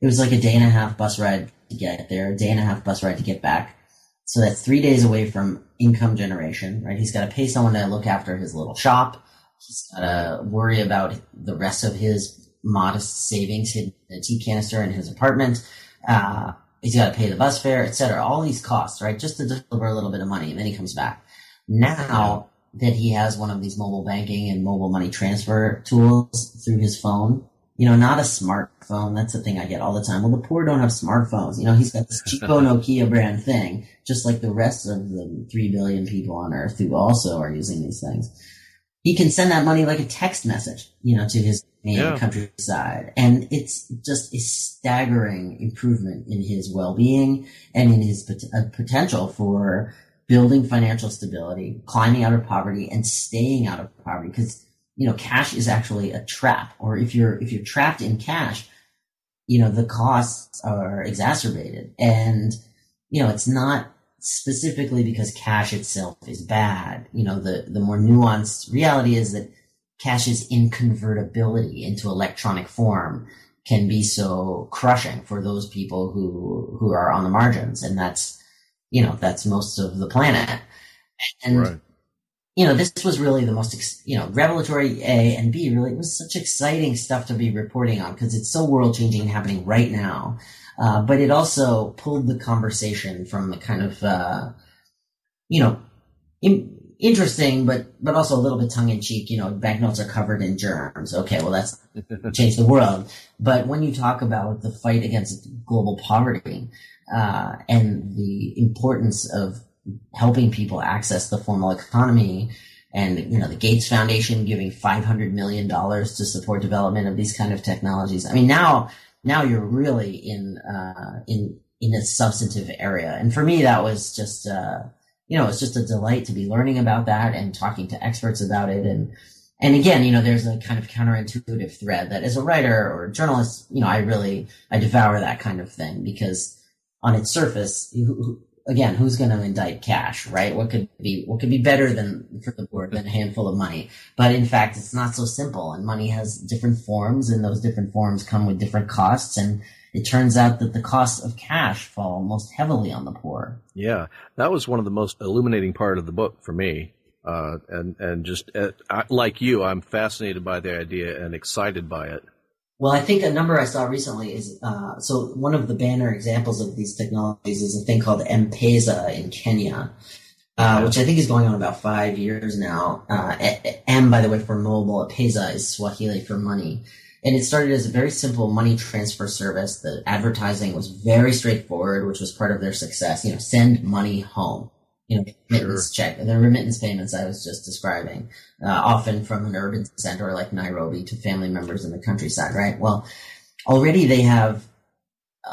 it was like a day and a half bus ride to get there, a day and a half bus ride to get back. So that's three days away from income generation, right? He's got to pay someone to look after his little shop. He's got to worry about the rest of his modest savings hidden in a tea canister in his apartment. Uh, he's got to pay the bus fare, etc. All these costs, right? Just to deliver a little bit of money, and then he comes back. Now that he has one of these mobile banking and mobile money transfer tools through his phone, you know, not a smartphone. That's the thing I get all the time. Well, the poor don't have smartphones. You know, he's got this cheapo [LAUGHS] Nokia brand thing, just like the rest of the three billion people on Earth who also are using these things. He can send that money like a text message, you know, to his yeah. countryside, and it's just a staggering improvement in his well-being and in his pot- uh, potential for building financial stability, climbing out of poverty, and staying out of poverty because you know, cash is actually a trap. Or if you're, if you're trapped in cash, you know, the costs are exacerbated. And, you know, it's not specifically because cash itself is bad. You know, the, the more nuanced reality is that cash's inconvertibility into electronic form can be so crushing for those people who, who are on the margins. And that's, you know, that's most of the planet. And, right you know, this was really the most, you know, revelatory A and B. Really, it was such exciting stuff to be reporting on because it's so world changing and happening right now. Uh, but it also pulled the conversation from the kind of, uh, you know, in, interesting, but but also a little bit tongue in cheek. You know, banknotes are covered in germs. Okay, well that's [LAUGHS] changed the world. But when you talk about the fight against global poverty uh, and the importance of helping people access the formal economy and you know the Gates Foundation giving 500 million dollars to support development of these kind of technologies. I mean now now you're really in uh, in in a substantive area, and for me that was just uh, you know it's just a delight to be learning about that and talking to experts about it and. And again, you know, there's a kind of counterintuitive thread that as a writer or a journalist, you know, I really, I devour that kind of thing because on its surface, again, who's going to indict cash, right? What could be what could be better than for the board than a handful of money? But in fact, it's not so simple, and money has different forms, and those different forms come with different costs. And it turns out that the costs of cash fall most heavily on the poor. Yeah, that was one of the most illuminating part of the book for me. Uh, and and just uh, I, like you, I'm fascinated by the idea and excited by it. Well, I think a number I saw recently is uh, so one of the banner examples of these technologies is a thing called M-Pesa in Kenya, uh, which I think is going on about five years now. Uh, M, by the way, for mobile, Pesa is Swahili for money. And it started as a very simple money transfer service. The advertising was very straightforward, which was part of their success. You know, send money home you know, remittance sure. check, the remittance payments I was just describing, uh, often from an urban center like Nairobi to family members in the countryside, right? Well, already they have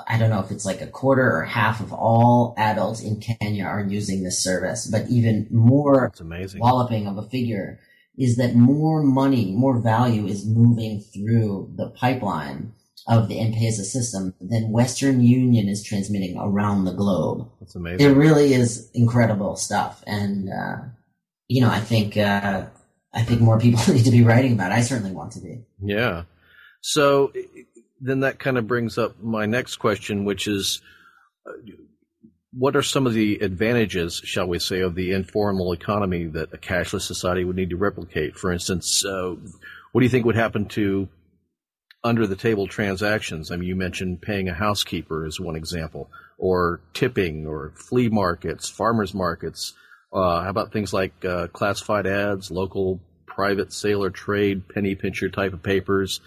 I don't know if it's like a quarter or half of all adults in Kenya are using this service, but even more That's amazing. walloping of a figure is that more money, more value is moving through the pipeline of the M-Pesa system than Western Union is transmitting around the globe. That's amazing. It really is incredible stuff, and uh, you know, I think uh, I think more people [LAUGHS] need to be writing about it. I certainly want to be. Yeah. So then that kind of brings up my next question, which is uh, what are some of the advantages, shall we say, of the informal economy that a cashless society would need to replicate? For instance, uh, what do you think would happen to under the table transactions? I mean, you mentioned paying a housekeeper as one example, or tipping, or flea markets, farmers markets. Uh, how about things like uh, classified ads, local private sale or trade, penny pincher type of papers?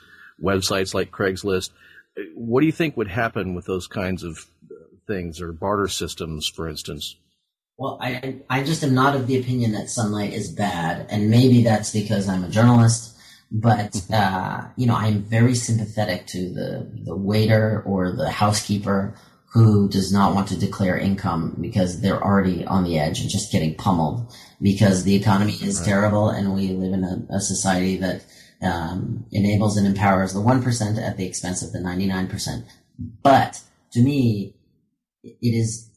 websites like Craigslist. What do you think would happen with those kinds of things or barter systems, for instance? Well, I I just am not of the opinion that sunlight is bad, and maybe that's because I'm a journalist. But uh, you know, I'm very sympathetic to the the waiter or the housekeeper who does not want to declare income because they're already on the edge and just getting pummeled because the economy is right. terrible and we live in a, a society that um, enables and empowers the 1% at the expense of the 99%. But to me, it is,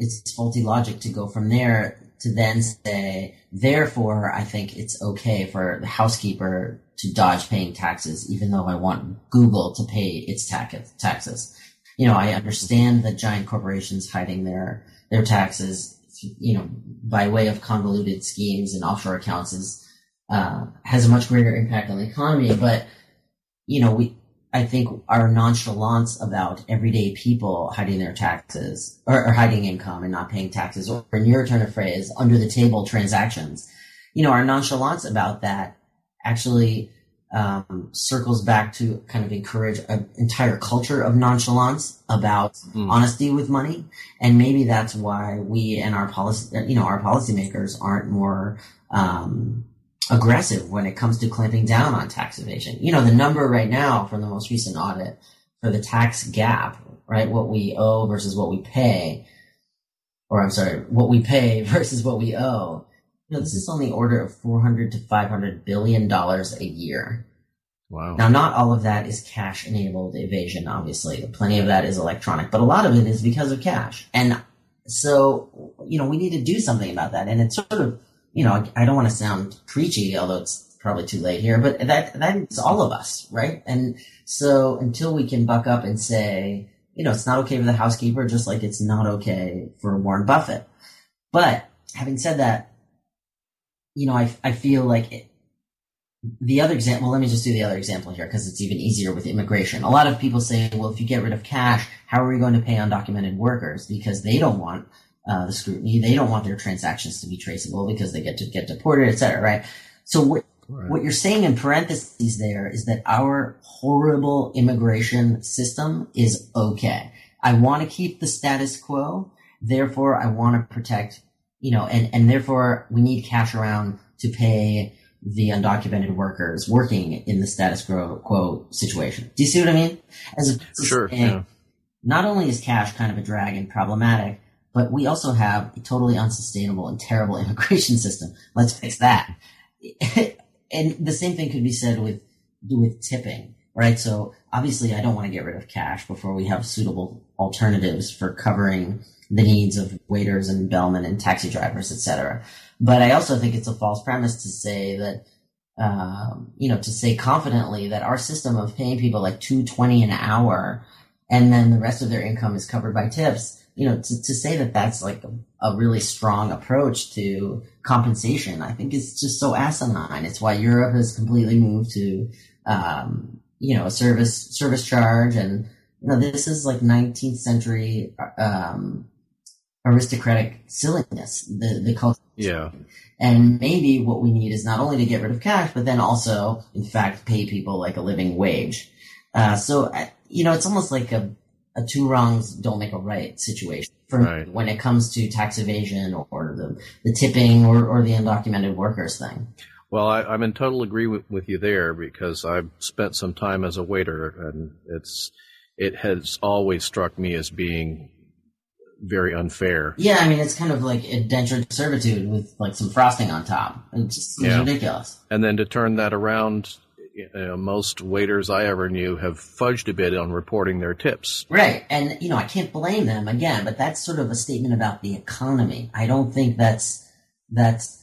it's faulty logic to go from there to then say, therefore, I think it's okay for the housekeeper to dodge paying taxes, even though I want Google to pay its taxes. You know, I understand that giant corporations hiding their, their taxes, you know, by way of convoluted schemes and offshore accounts is, uh, has a much greater impact on the economy. But you know, we I think our nonchalance about everyday people hiding their taxes or, or hiding income and not paying taxes, or in your turn of phrase, under the table transactions. You know, our nonchalance about that actually um, circles back to kind of encourage an entire culture of nonchalance about mm. honesty with money, and maybe that's why we and our policy, you know, our policymakers aren't more um, aggressive when it comes to clamping down on tax evasion. You know, the number right now from the most recent audit for the tax gap, right? What we owe versus what we pay, or I'm sorry, what we pay [LAUGHS] versus what we owe. Know, this is on the order of 400 to 500 billion dollars a year. Wow. Now, not all of that is cash enabled evasion, obviously. Plenty of that is electronic, but a lot of it is because of cash. And so, you know, we need to do something about that. And it's sort of you know, I, don't want to sound preachy, although it's probably too late here, but that, that is all of us, right? And so until we can buck up and say, you know, it's not okay for the housekeeper, just like it's not okay for Warren Buffett. But having said that, you know, I, I feel like it, the other example, well, let me just do the other example here because it's even easier with immigration. A lot of people say, well, if you get rid of cash, how are we going to pay undocumented workers? Because they don't want uh, the scrutiny. They don't want their transactions to be traceable because they get to get deported, et cetera, right? So what, right. what you're saying in parentheses there is that our horrible immigration system is okay. I want to keep the status quo. Therefore, I want to protect, you know, and, and therefore we need cash around to pay the undocumented workers working in the status quo, quo situation. Do you see what I mean? As a, sure. Yeah. Not only is cash kind of a drag and problematic, but we also have a totally unsustainable and terrible [LAUGHS] immigration system. Let's fix that. [LAUGHS] and the same thing could be said with with tipping, right? So obviously, I don't want to get rid of cash before we have suitable alternatives for covering the needs of waiters and bellmen and taxi drivers, etc. But I also think it's a false premise to say that, um, you know, to say confidently that our system of paying people like two twenty an hour, and then the rest of their income is covered by tips you know, to, to say that that's like a, a, really strong approach to compensation, I think is just so asinine. It's why Europe has completely moved to, um, you know, a service, service charge. And, you know, this is like 19th century, um, aristocratic silliness, the, the culture. Yeah. And maybe what we need is not only to get rid of cash, but then also, in fact, pay people like a living wage. Uh, so, you know, it's almost like a, a two wrongs don't make a right situation for right. when it comes to tax evasion or the, the tipping or, or the undocumented workers thing. Well, I, am in total agree with, with, you there because I've spent some time as a waiter, and it's it has always struck me as being very unfair. Yeah, I mean it's kind of like indentured servitude with like some frosting on top. It just seems Yeah. ridiculous. And then to turn that around, you know, most waiters I ever knew have fudged a bit on reporting their tips. Right. And, you know, I can't blame them again, but that's sort of a statement about the economy. I don't think that's, that's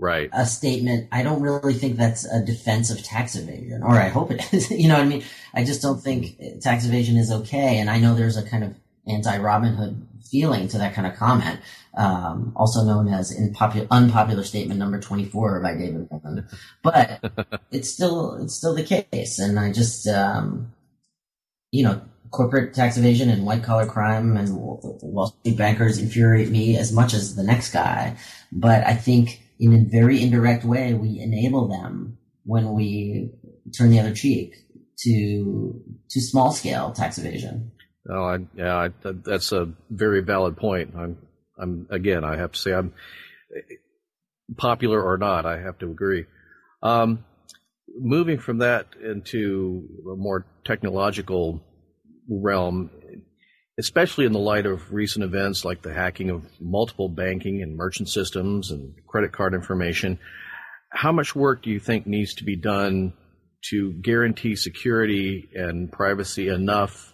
Right. a statement. I don't really think that's a defense of tax evasion, or I hope it is. [LAUGHS] you know what I mean? I just don't think tax evasion is okay. And I know there's a kind of anti Robin Hood feeling to that kind of comment, um, also known as unpopular, unpopular statement number 24 by David Wolman. But [LAUGHS] it's still, it's still the case. And I just, um, you know, corporate tax evasion and white collar crime and Wall Street bankers infuriate me as much as the next guy. But I think in a very indirect way, we enable them when we turn the other cheek to to small scale tax evasion. Oh, I, yeah, I, that's a very valid point. I'm, I'm again, I have to say, I'm popular or not. I have to agree. Um, moving from that into a more technological realm, especially in the light of recent events like the hacking of multiple banking and merchant systems and credit card information, how much work do you think needs to be done to guarantee security and privacy enough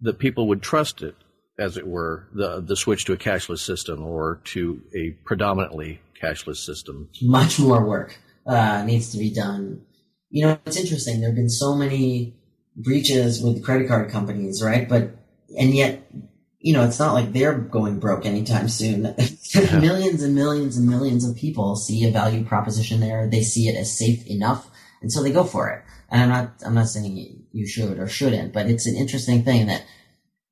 that people would trust it, as it were, the the switch to a cashless system or to a predominantly cashless system? Much more work uh, needs to be done. You know, it's interesting. There have been so many breaches with credit card companies, right? But and yet, you know, it's not like they're going broke anytime soon. [LAUGHS] millions and millions and millions of people see a value proposition there. They see it as safe enough, and so they go for it. And I'm not, I'm not saying you should or shouldn't, but it's an interesting thing that,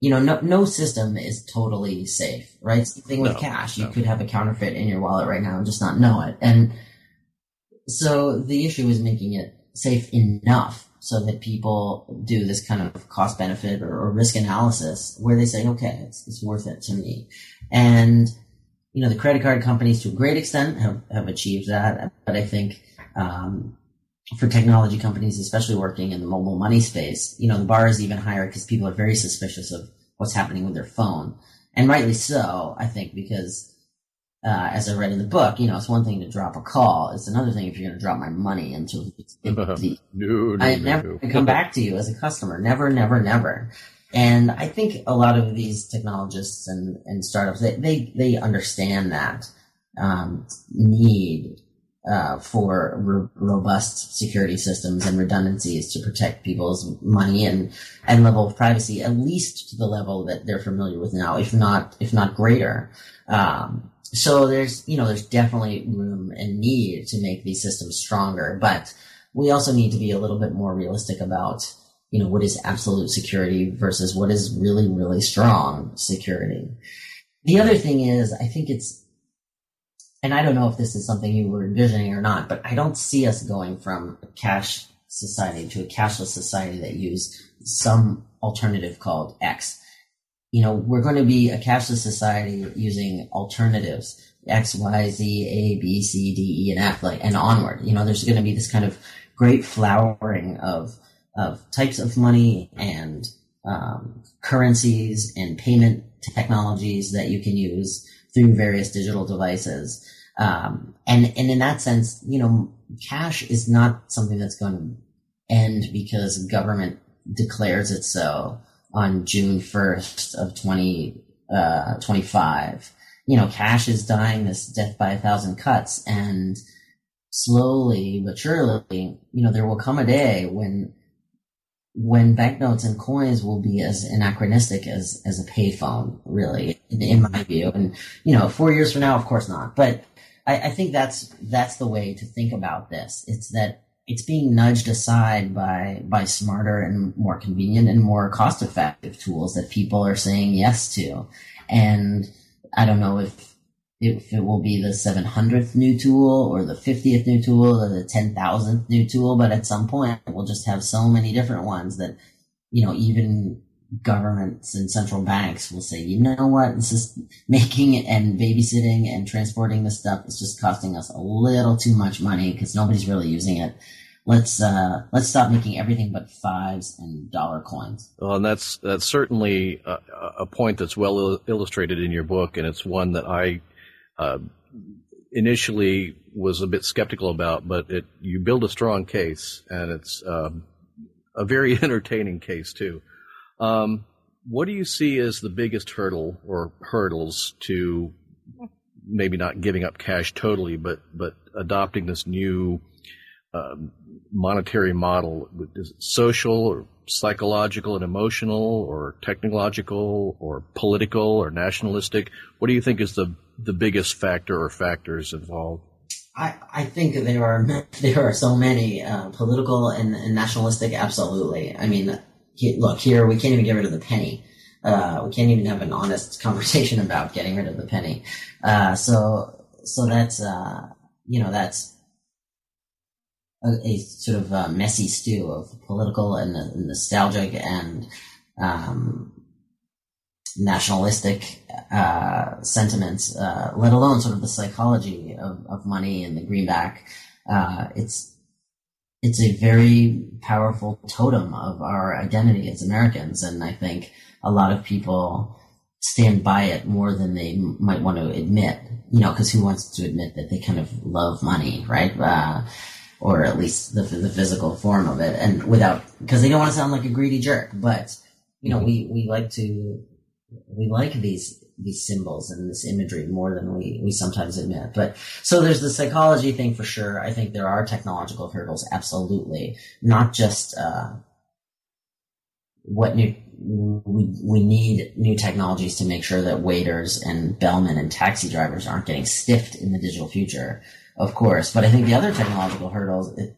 you know, no, no system is totally safe, right? Same thing with No, cash. You could have a counterfeit in your wallet right now and just not know it. And so the issue is making it safe enough so that people do this kind of cost benefit or, or risk analysis where they say, okay, it's, it's worth it to me. And, you know, the credit card companies to a great extent have, have achieved that. But I think, um, for technology companies, especially working in the mobile money space, you know, the bar is even higher because people are very suspicious of what's happening with their phone. And rightly so, I think, because uh, as I read in the book, you know, it's one thing to drop a call. It's another thing if you're going to drop my money into the, [LAUGHS] No, no, I no, never no. [LAUGHS] come back to you as a customer. Never, never, never. And I think a lot of these technologists and, and startups, they, they, they understand that, um, need, uh, for ro- robust security systems and redundancies to protect people's money and, and level of privacy, at least to the level that they're familiar with now, if not, if not greater. Um, so there's, you know, there's definitely room and need to make these systems stronger, but we also need to be a little bit more realistic about, you know, what is absolute security versus what is really, really strong security. The other thing is, I think it's, and I don't know if this is something you were envisioning or not, but I don't see us going from a cash society to a cashless society that use some alternative called X. You know, we're going to be a cashless society using alternatives X, Y, Z, A, B, C, D, E, and F, like, and onward. You know, there's going to be this kind of great flowering of of types of money and um, currencies and payment technologies that you can use through various digital devices. Um, and and in that sense, you know, cash is not something that's going to end because government declares it so on June first of twenty uh. You know, cash is dying this death by a thousand cuts, and slowly but surely, you know, there will come a day when when banknotes and coins will be as anachronistic as as a payphone, really, in, in my view. And you know, four years from now, of course not. But I, I think that's that's the way to think about this. It's that it's being nudged aside by by smarter and more convenient and more cost effective tools that people are saying yes to. And I don't know if if it will be the 700th new tool or the 50th new tool or the 10,000th new tool, but at some point we'll just have so many different ones that, you know, even governments and central banks will say, you know what, this is [LAUGHS] making and babysitting and transporting this stuff is just costing us a little too much money because nobody's really using it. let's uh, let's stop making everything but fives and dollar coins. Well, and that's that's certainly a, a point that's well il- illustrated in your book, and it's one that I uh, initially was a bit skeptical about, but it you build a strong case, and it's um, a very [LAUGHS] entertaining case too. Um, what do you see as the biggest hurdle or hurdles to maybe not giving up cash totally, but but adopting this new um, monetary model? Is it social or psychological and emotional, or technological, or political, or nationalistic? What do you think is the the biggest factor or factors involved? I, I think there are [LAUGHS] there are so many uh, political and, and, nationalistic. Absolutely. I mean, look here. We can't even get rid of the penny. Uh, we can't even have an honest [LAUGHS] conversation about getting rid of the penny. Uh, so so that's uh, you know that's a, a sort of a messy stew of political and, and nostalgic and um, nationalistic uh, sentiments, uh, let alone sort of the psychology of, of money and the greenback. Uh, it's it's a very powerful totem of our identity as Americans, and I think a lot of people stand by it more than they might want to admit. You know, because who wants to admit that they kind of love money, right? Uh, or at least the the physical form of it, and without because they don't want to sound like a greedy jerk, but you know, we, we like to we like these these symbols and this imagery more than we, we sometimes admit. But so there's the psychology thing for sure. I think there are technological hurdles, absolutely. Not just uh, what new we we need new technologies to make sure that waiters and bellmen and taxi drivers aren't getting stiffed in the digital future, of course. But I think the other technological hurdles, it,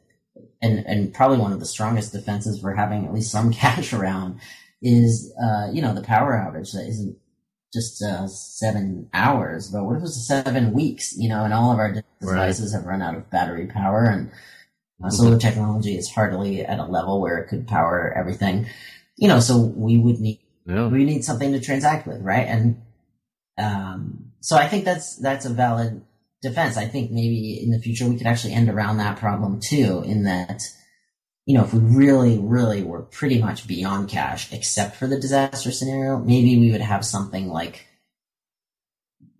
and and probably one of the strongest defenses for having at least some [LAUGHS] cash around is, uh, you know, the power outage that isn't just uh, seven hours, but what if it's seven weeks, you know, and all of our devices right. have run out of battery power and uh, solar technology is hardly at a level where it could power everything, you know, so we would need, yeah. we need something to transact with, right? And, um, so I think that's, that's a valid defense. I think maybe in the future we could actually end around that problem too, in that, you know, if we really, really were pretty much beyond cash, except for the disaster scenario, maybe we would have something like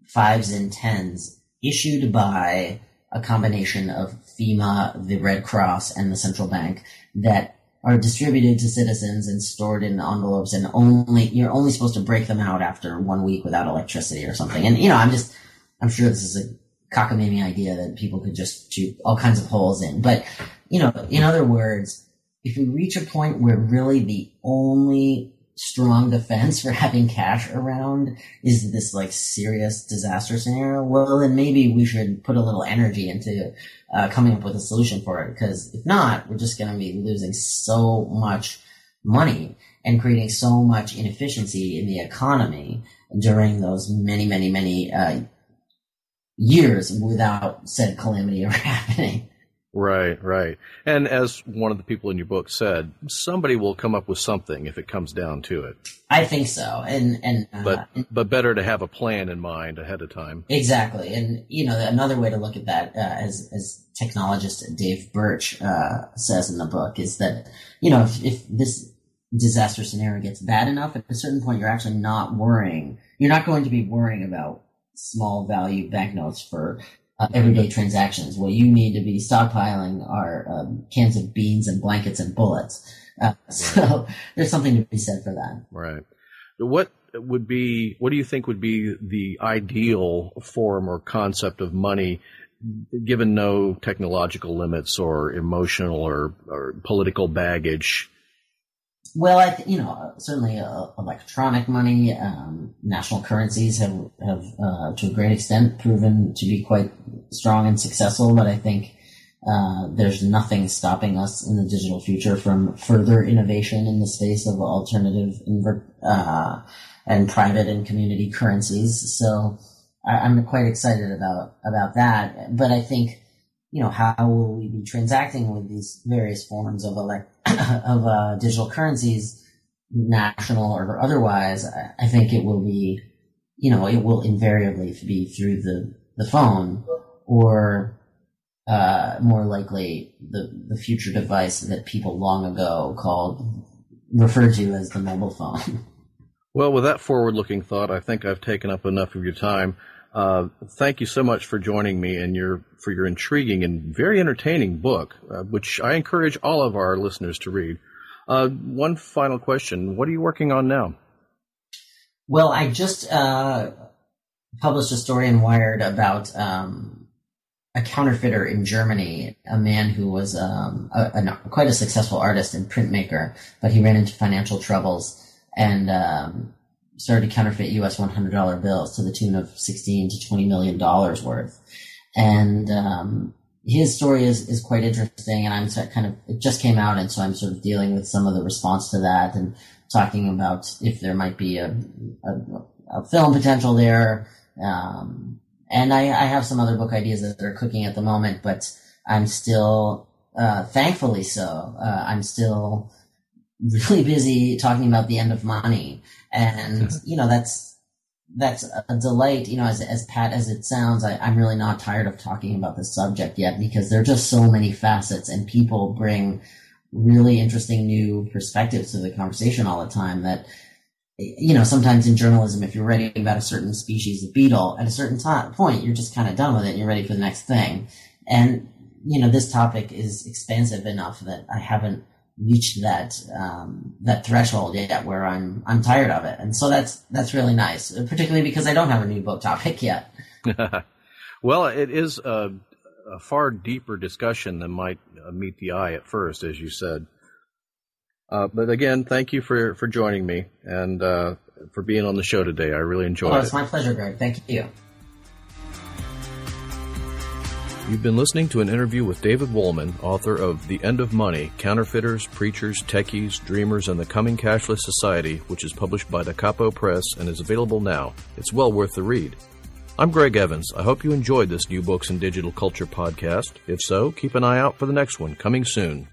fives and tens issued by a combination of FEMA, the Red Cross, and the central bank that are distributed to citizens and stored in envelopes and only, you're only supposed to break them out after one week without electricity or something. And, you know, I'm just, I'm sure this is a cockamamie idea that people could just shoot all kinds of holes in. But you know, in other words, if we reach a point where really the only strong defense [LAUGHS] for having cash around is this like serious disaster scenario, well, then maybe we should put a little energy into uh, coming up with a solution for it. Because if not, we're just going to be losing so much money and creating so much inefficiency in the economy during those many, many, many uh, years without said calamity [LAUGHS] ever happening. Right, right. And as one of the people in your book said, somebody will come up with something if it comes down to it. I think so. And and uh, but but better to have a plan in mind ahead of time. Exactly. And you know, another way to look at that, uh, as as technologist Dave Birch uh, says in the book, is that you know if, if this disaster scenario gets bad enough, at a certain point, you're actually not worrying. You're not going to be worrying about small value banknotes for uh, everyday transactions. What you need to be stockpiling are um, cans of beans and blankets and bullets. Uh, so there's something to be said for that. Right. What would be, what do you think would be the ideal form or concept of money given no technological limits or emotional or, or political baggage? Well, I th- you know certainly uh, electronic money, um, national currencies have have uh, to a great extent proven to be quite strong and successful. But I think uh, there's nothing stopping us in the digital future from further innovation in the space of alternative inver- uh, and private and community currencies. So I- am quite excited about about that. But I think you know how will we be transacting with these various forms of elect [COUGHS] of uh, digital currencies, national or otherwise, I, think it will be, you know, it will invariably be through the, the phone or uh, more likely the, the future device that people long ago called, referred to as the mobile phone. Well, with that forward looking thought, I think I've taken up enough of your time. Uh, thank you so much for joining me and your for your intriguing and very entertaining book, uh, which I encourage all of our listeners to read. Uh, one final question: What are you working on now? Well, I just uh, published a story in Wired about um, a counterfeiter in Germany, a man who was um, a, a, quite a successful artist and printmaker, but he ran into financial troubles and um, started to counterfeit U.S. $100 bills to the tune of 16 to 20 million dollars worth. And um, his story is, is quite interesting, and I'm kind of it just came out, and so I'm sort of dealing with some of the response to that and talking about if there might be a, a, a film potential there. Um, and I, I, have some other book ideas that are cooking at the moment, but I'm still, uh, thankfully so, uh, I'm still [LAUGHS] really busy talking about the end of money. And, you know, that's, that's a delight, you know, as, as pat as it sounds, I, I'm really not tired of talking about this subject yet because there are just so many facets and people bring really interesting new perspectives to the conversation all the time that, you know, sometimes in journalism, if you're writing about a certain species of beetle, at a certain time, point, you're just kind of done with it and you're ready for the next thing. And, you know, this topic is expansive enough that I haven't reached that, um, that threshold yet where I'm, I'm tired of it. And so that's, that's really nice, particularly because I don't have a new book topic yet. [LAUGHS] well, it is a, a, far deeper discussion than might uh, meet the eye at first, as you said. Uh, but again, thank you for, for joining me and uh, for being on the show today. I really enjoyed oh, it. It's my pleasure, Greg. Thank you. You've been listening to an interview with David Wolman, author of The End of Money Counterfeiters, Preachers, Techies, Dreamers, and the Coming Cashless Society, which is published by Da Capo Press and is available now. It's well worth the read. I'm Greg Evans. I hope you enjoyed this New Books in Digital Culture podcast. If so, keep an eye out for the next one coming soon.